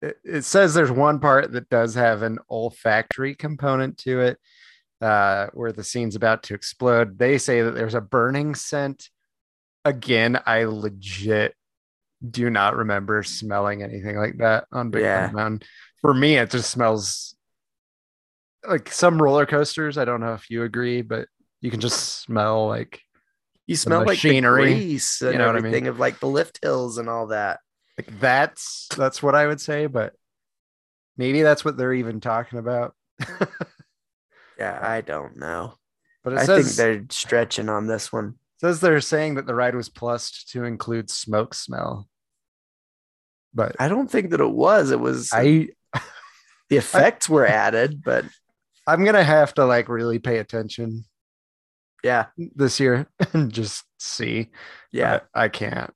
it, it says there's one part that does have an olfactory component to it uh, where the scene's about to explode. They say that there's a burning scent. Again, I legit do not remember smelling anything like that on Big Yeah. Thunder Mountain. For me, it just smells like some roller coasters. I don't know if you agree, but you can just smell like you smell like the machinery, grease and you know what I mean? of like the lift hills and all that. Like that's that's what I would say, but maybe that's what they're even talking about. Yeah, I don't know. But it I says think they're stretching on this one. says they're saying that the ride was plussed to include smoke smell. But I don't think that it was. It was I the effects were added, but I'm gonna have to like really pay attention yeah, this year and just see. yeah. I can't.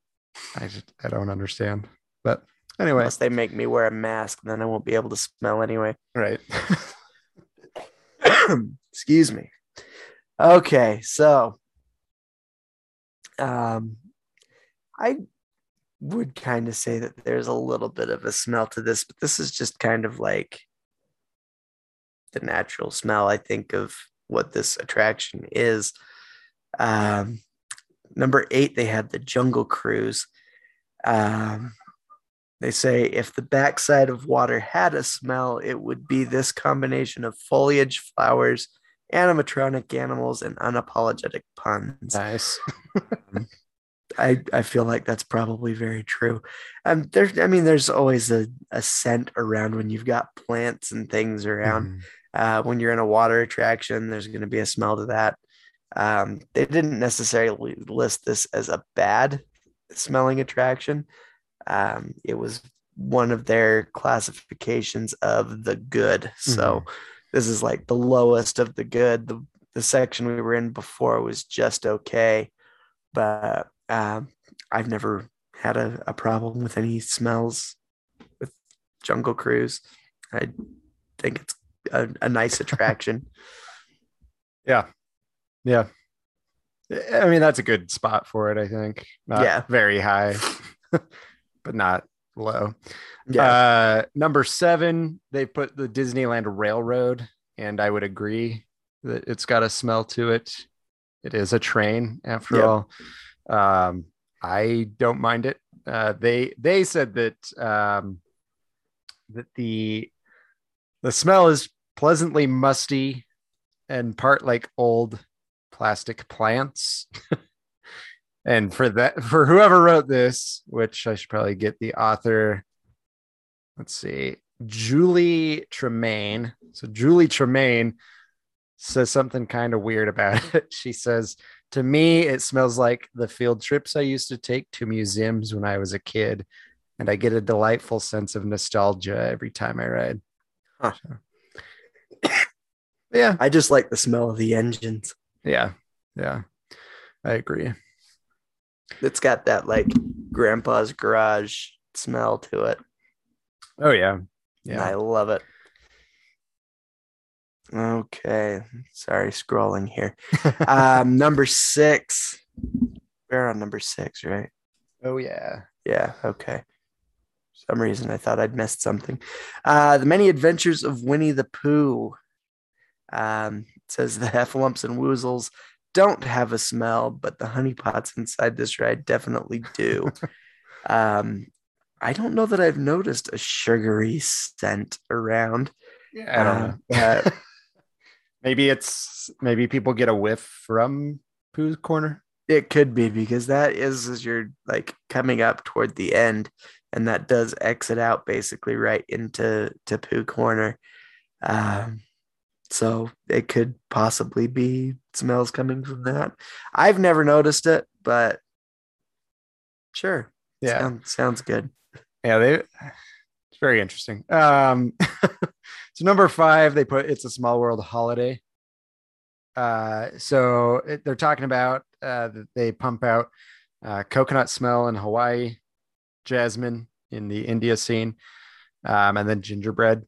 I just I don't understand. But anyway, Unless they make me wear a mask, then I won't be able to smell anyway. right. Excuse me. Okay, so um I would kind of say that there's a little bit of a smell to this, but this is just kind of like the natural smell, I think, of what this attraction is. Um number eight, they had the jungle cruise. Um they say if the backside of water had a smell, it would be this combination of foliage, flowers, animatronic animals, and unapologetic puns. nice. I, I feel like that's probably very true. Um, there's, I mean, there's always a, a scent around when you've got plants and things around. Mhm. Uh, when you're in a water attraction, there's going to be a smell to that. Um, they didn't necessarily list this as a bad smelling attraction. Um, it was one of their classifications of the good. So this is like the lowest of the good. The the section we were in before was just okay, but um, I've never had a, a problem with any smells with Jungle Cruise. I think it's a, a nice attraction. Yeah. Yeah. I mean, that's a good spot for it, I think. Not Yeah. Very high, but not low. Yeah. Uh, number seven, they put the Disneyland Railroad, and I would agree that it's got a smell to it. It is a train, after Yep. all. Um, I don't mind it. Uh, they they said that um, that the the smell is pleasantly musty and part like old plastic plants. and for that, for whoever wrote this, which I should probably get the author. Let's see, Julie Tremaine. So Julie Tremaine says something kind of weird about it. She says, "To me, it smells like the field trips I used to take to museums when I was a kid." And I get a delightful sense of nostalgia every time I ride. Huh. Yeah, I just like the smell of the engines. Yeah, yeah. I agree. It's got that like grandpa's garage smell to it. Oh yeah, and I love it. Okay, sorry, scrolling here. um, number six. We're on number six, right? Oh yeah. Yeah. Okay. For some reason I thought I'd missed something. Uh, the Many Adventures of Winnie the Pooh. Um, says the heffalumps and woozles don't have a smell, but the honeypots inside this ride definitely do. um, I don't know that I've noticed a sugary scent around. Yeah. Uh, maybe it's maybe people get a whiff from Pooh's corner. It could be because that is as you're like coming up toward the end, and that does exit out basically right into to Pooh Corner. Um, so it could possibly be smells coming from that. I've never noticed it, but sure. Yeah. Sound, sounds good. Yeah, they it's very interesting. Um so number five, they put it's a small world holiday. Uh so it, they're talking about uh that they pump out uh coconut smell in Hawaii, jasmine in the India scene, um, and then gingerbread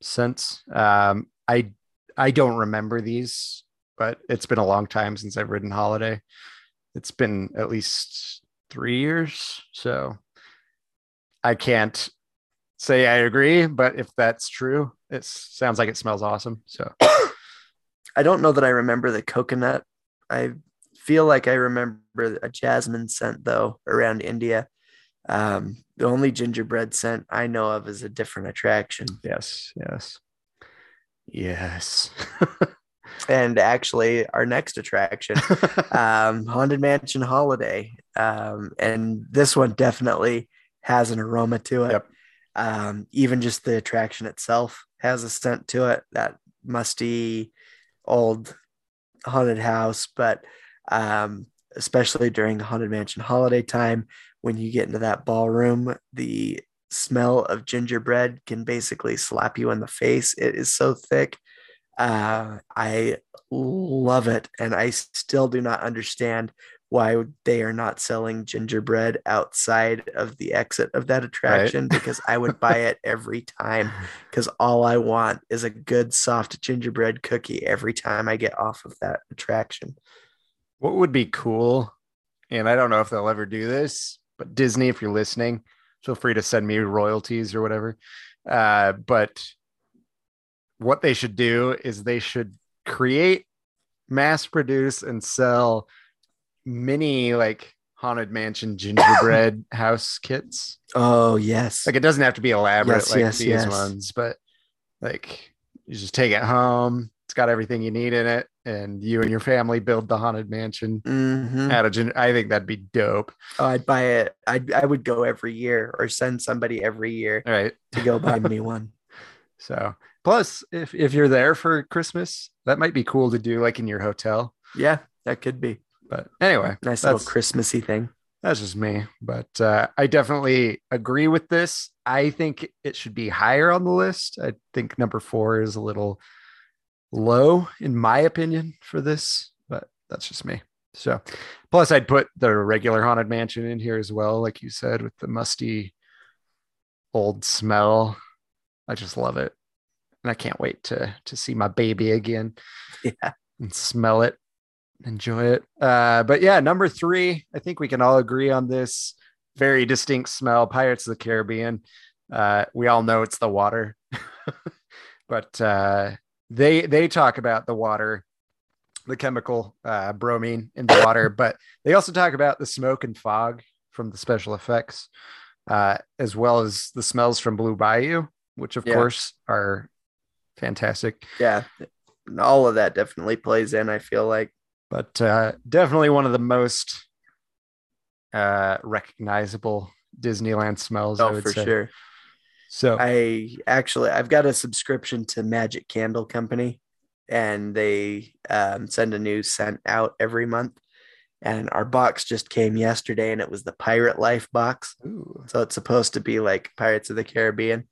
scents. Um I I don't remember these, but it's been a long time since I've ridden holiday. It's been at least three years. So I can't say I agree, but if that's true, it sounds like it smells awesome. So I don't know that I remember the coconut. I feel like I remember a jasmine scent though around India. Um, the only gingerbread scent I know of is a different attraction. yes, yes, yes. And actually, our next attraction, um, Haunted Mansion Holiday. Um, and this one definitely has an aroma to it. Yep. Um, even just the attraction itself has a scent to it, that musty old haunted house. But um, especially during Haunted Mansion holiday time, when you get into that ballroom, the smell of gingerbread can basically slap you in the face. It is so thick. Uh, I love it. And I still do not understand why they are not selling gingerbread outside of the exit of that attraction because I would buy it every time because all I want is a good soft gingerbread cookie every time I get off of that attraction. what would be cool, and I don't know if they'll ever do this, but Disney, if you're listening, feel free to send me royalties or whatever. Uh, but what they should do is they should create, mass produce, and sell mini like haunted mansion gingerbread house kits. Oh, yes. Like it doesn't have to be elaborate Yes, like yes, these yes. ones, but like you just take it home. It's got everything you need in it, and you and your family build the haunted mansion Mhm. out of gin- I think that'd be dope. Oh, I'd buy it. I'd, I would go every year or send somebody every year right to go buy me one. So plus if if you're there for Christmas, that might be cool to do like in your hotel. Yeah, that could be But anyway, nice little Christmassy thing. that's just me. But uh, I definitely agree with this. I think it should be higher on the list. I think number four is a little low, in my opinion, for this, but that's just me. So, plus, I'd put the regular haunted mansion in here as well, like you said, with the musty old smell. I just love it, and I can't wait to to see my baby again Yeah. and smell it, enjoy it. Uh, but yeah, number three, I think we can all agree on this very distinct smell. Pirates of the Caribbean. Uh, we all know it's the water, but uh, they they talk about the water, the chemical uh, bromine in the water, but they also talk about the smoke and fog from the special effects, uh, as well as the smells from Blue Bayou, which of Yeah. course are fantastic. Yeah, all of that definitely plays in. I feel like but uh, definitely one of the most uh, recognizable Disneyland smells. I oh would for say. sure. So I actually I've got a subscription to Magic Candle Company, and they um, send a new scent out every month. And our box just came yesterday, and it was the Pirate Life box. Ooh. So it's supposed to be like Pirates of the Caribbean.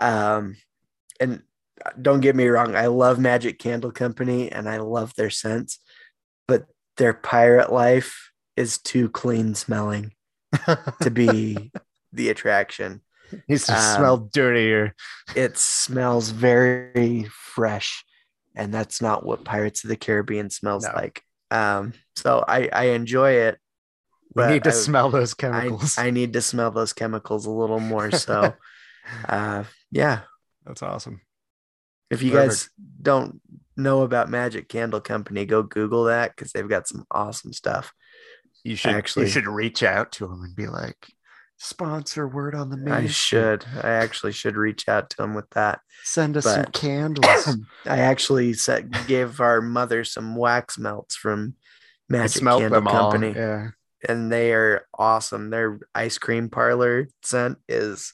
Um, and don't get me wrong, I love Magic Candle Company and I love their scents, but their Pirate Life is too clean smelling to be the attraction. needs to um, smell dirtier. It smells very fresh, and that's not what Pirates of the Caribbean smells No. like. Um, so I, I enjoy it. We need to I- smell those chemicals. I need to smell those chemicals a little more. So, uh, yeah. That's awesome. If you guys don't know about Magic Candle Company, go Google that because they've got some awesome stuff. You should Actually- you should reach out to them and be like, sponsor word on the main. I should. I actually should reach out to them with that. send us some but- candles. I actually set, gave our mother some wax melts from Magic smelt Candle them all. Company, Yeah. and they are awesome. Their ice cream parlor scent is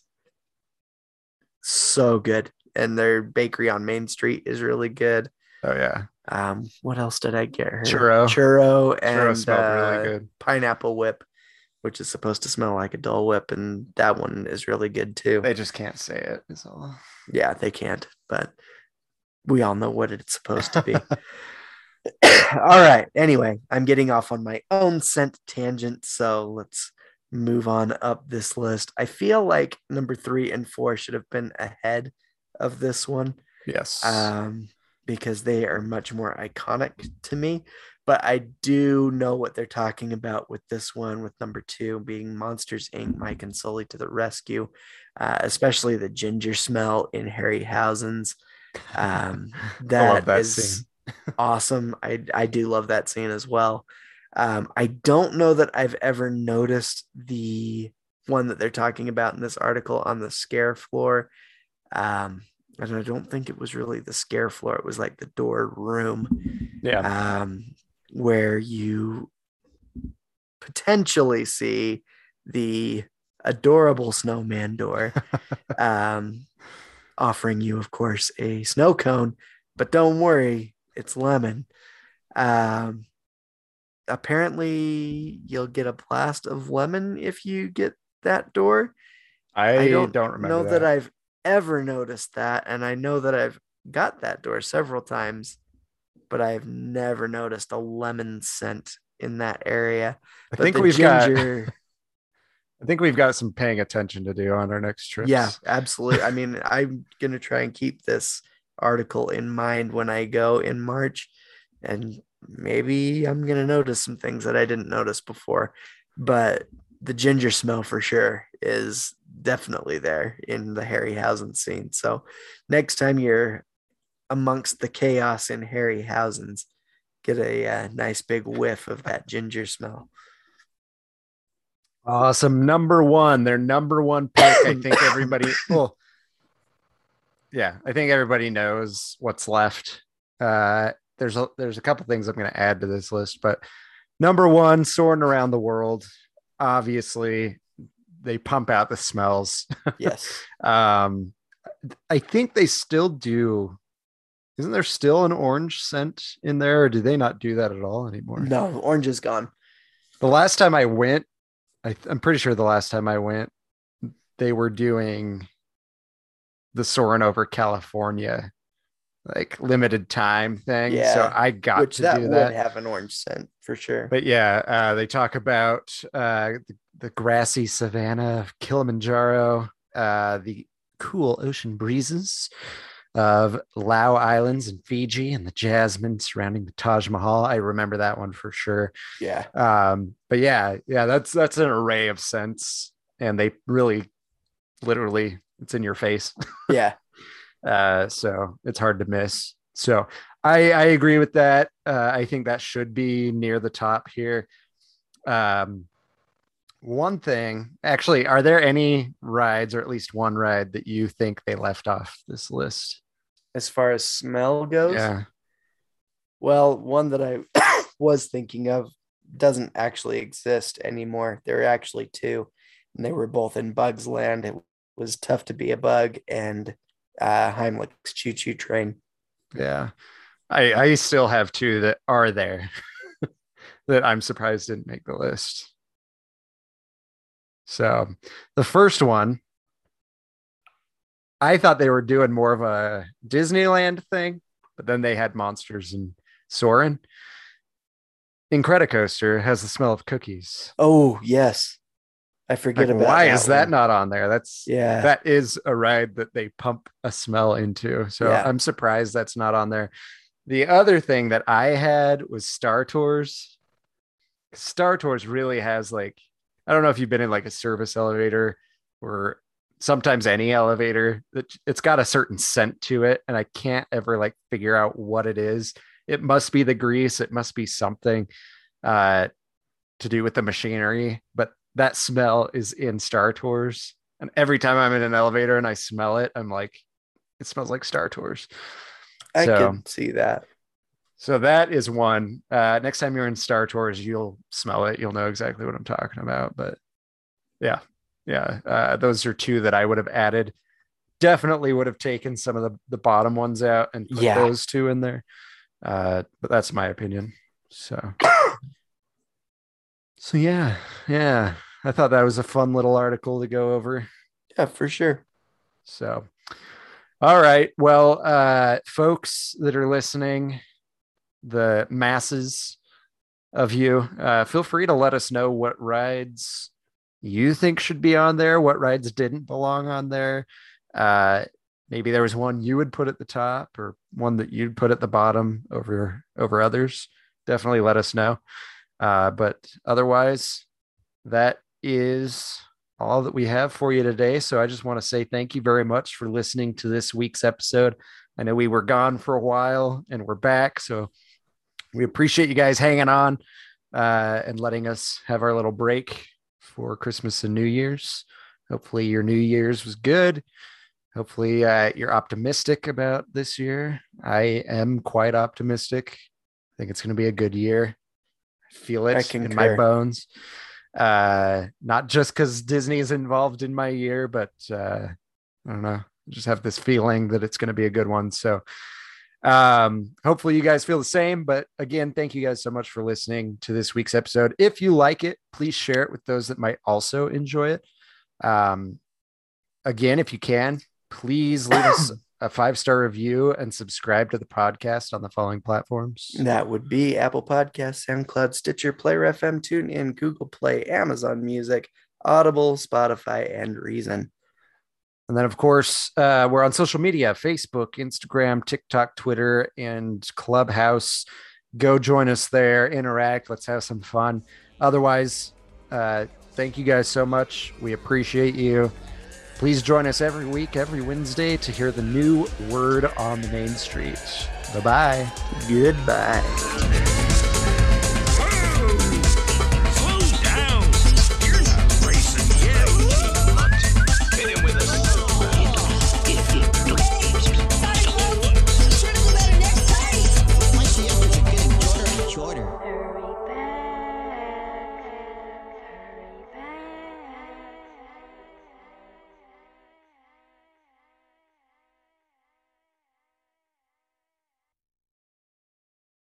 so good, and their bakery on Main Street is really good. Oh yeah. Um, what else did I get her? Churro. churro, and Churro smelled uh, really good. pineapple whip, which is supposed to smell like a Dole Whip, and that one is really good too. They just can't say it. Is all. Yeah, they can't, but we all know what it's supposed to be. all right. Anyway, I'm getting off on my own scent tangent, so let's move on up this list. I feel like number three and four should have been ahead of this one Yes. um, because they are much more iconic to me. But I do know what they're talking about with this one, with number two being Monsters Inc. Mike and Sully to the rescue, uh, especially the ginger smell in Harryhausen's. Um, that that is awesome. I I do love that scene as well. Um, I don't know that I've ever noticed the one that they're talking about in this article on the scare floor. Um, and I don't think it was really the scare floor. It was like the door room Yeah. um, where you potentially see the adorable snowman door um, offering you, of course, a snow cone. But don't worry, it's lemon. Um, apparently, you'll get a blast of lemon if you get that door. I, I don't, don't, remember know that. that I've ever noticed that, and I know that I've got that door several times, but I've never noticed a lemon scent in that area. I But think we've got. I think we've got some paying attention to do on our next trip. yeah, absolutely. I mean, I'm gonna try and keep this article in mind when I go in March, and maybe I'm gonna notice some things that I didn't notice before. But the ginger smell for sure is definitely there in the Harryhausen scene. So next time you're amongst the chaos in Harryhausen's, get a uh, nice big whiff of that ginger smell. Awesome. Number one, their number one pick. I think everybody, well, yeah, I think everybody knows what's left. Uh, there's a there's a couple things I'm going to add to this list, but number one, Soarin' around the world. Obviously, they pump out the smells. Yes. um, I think they still do. Isn't there still an orange scent in there, or do they not do that at all anymore? no, orange is gone. The last time I went, I, I'm pretty sure the last time I went, they were doing the Soarin' over California, like limited time thing. So I got which to that do would that. have an orange scent for sure. But yeah, uh, they talk about uh, the, the grassy savanna of Kilimanjaro, uh, the cool ocean breezes of Lau Islands and Fiji, and the jasmine surrounding the Taj Mahal. I remember that one for sure. yeah, Um, but yeah, yeah, that's that's an array of scents, and they really, literally, it's in your face. yeah, Uh, so it's hard to miss. So I, I agree with that. Uh, I think that should be near the top here. Um, one thing, actually, are there any rides or at least one ride that you think they left off this list? as far as smell goes, Yeah. well, one that I was thinking of doesn't actually exist anymore. There are actually two, and they were both in Bugs Land. It was tough to be a bug and uh, Heimlich's Chew Chew Train. Yeah. I, I still have two that are there that I'm surprised didn't make the list. So the first one, I thought they were doing more of a Disneyland thing, but then they had monsters and Soarin'. Incredicoaster has the smell of cookies. Oh yes, I forget Like, about why that is that not on there? That's Yeah, that is a ride that they pump a smell into. So Yeah. I'm surprised that's not on there. The other thing that I had was Star Tours. Star Tours really has like, I don't know if you've been in like a service elevator or sometimes any elevator that it's got a certain scent to it. And I can't ever like figure out what it is. It must be the grease, it must be something uh to do with the machinery, but that smell is in Star Tours. And every time I'm in an elevator and I smell it, I'm like, it smells like Star Tours. I so- could see that. So that is one. Uh, next time you're in Star Tours, you'll smell it. You'll know exactly what I'm talking about. But yeah, yeah, uh, those are two that I would have added. Definitely would have taken some of the, the bottom ones out and put Yeah. those two in there. Uh, but that's my opinion. So, so yeah, yeah. I thought that was a fun little article to go over. Yeah, for sure. So, all right. Well, uh, folks that are listening, the masses of you, uh, feel free to let us know what rides you think should be on there, what rides didn't belong on there. Uh, maybe there was one you would put at the top or one that you'd put at the bottom over over others. Definitely let us know. Uh, but otherwise, that is all that we have for you today. So I just want to say thank you very much for listening to this week's episode. I know we were gone for a while and we're back. So we appreciate you guys hanging on uh, and letting us have our little break for Christmas and New Year's. Hopefully, your New Year's was good. Hopefully, uh, you're optimistic about this year. I am quite optimistic. I think it's going to be a good year. I feel I it in my bones. Uh, not just because Disney is involved in my year, but uh, I don't know. I just have this feeling that it's going to be a good one. So, um, hopefully, you guys feel the same. But again, thank you guys so much for listening to this week's episode. If you like it, please share it with those that might also enjoy it. Um, again, if you can, please leave us a five star review and subscribe to the podcast on the following platforms. That would be Apple Podcasts, SoundCloud, Stitcher, Player FM, TuneIn, Google Play, Amazon Music, Audible, Spotify, and Reason. And then, of course, uh, we're on social media Facebook, Instagram, TikTok, Twitter, and Clubhouse. Go join us there, interact. Let's have some fun. Otherwise, uh, thank you guys so much. We appreciate you. Please join us every week, every Wednesday, to hear the new word on the main street. Bye bye. Goodbye.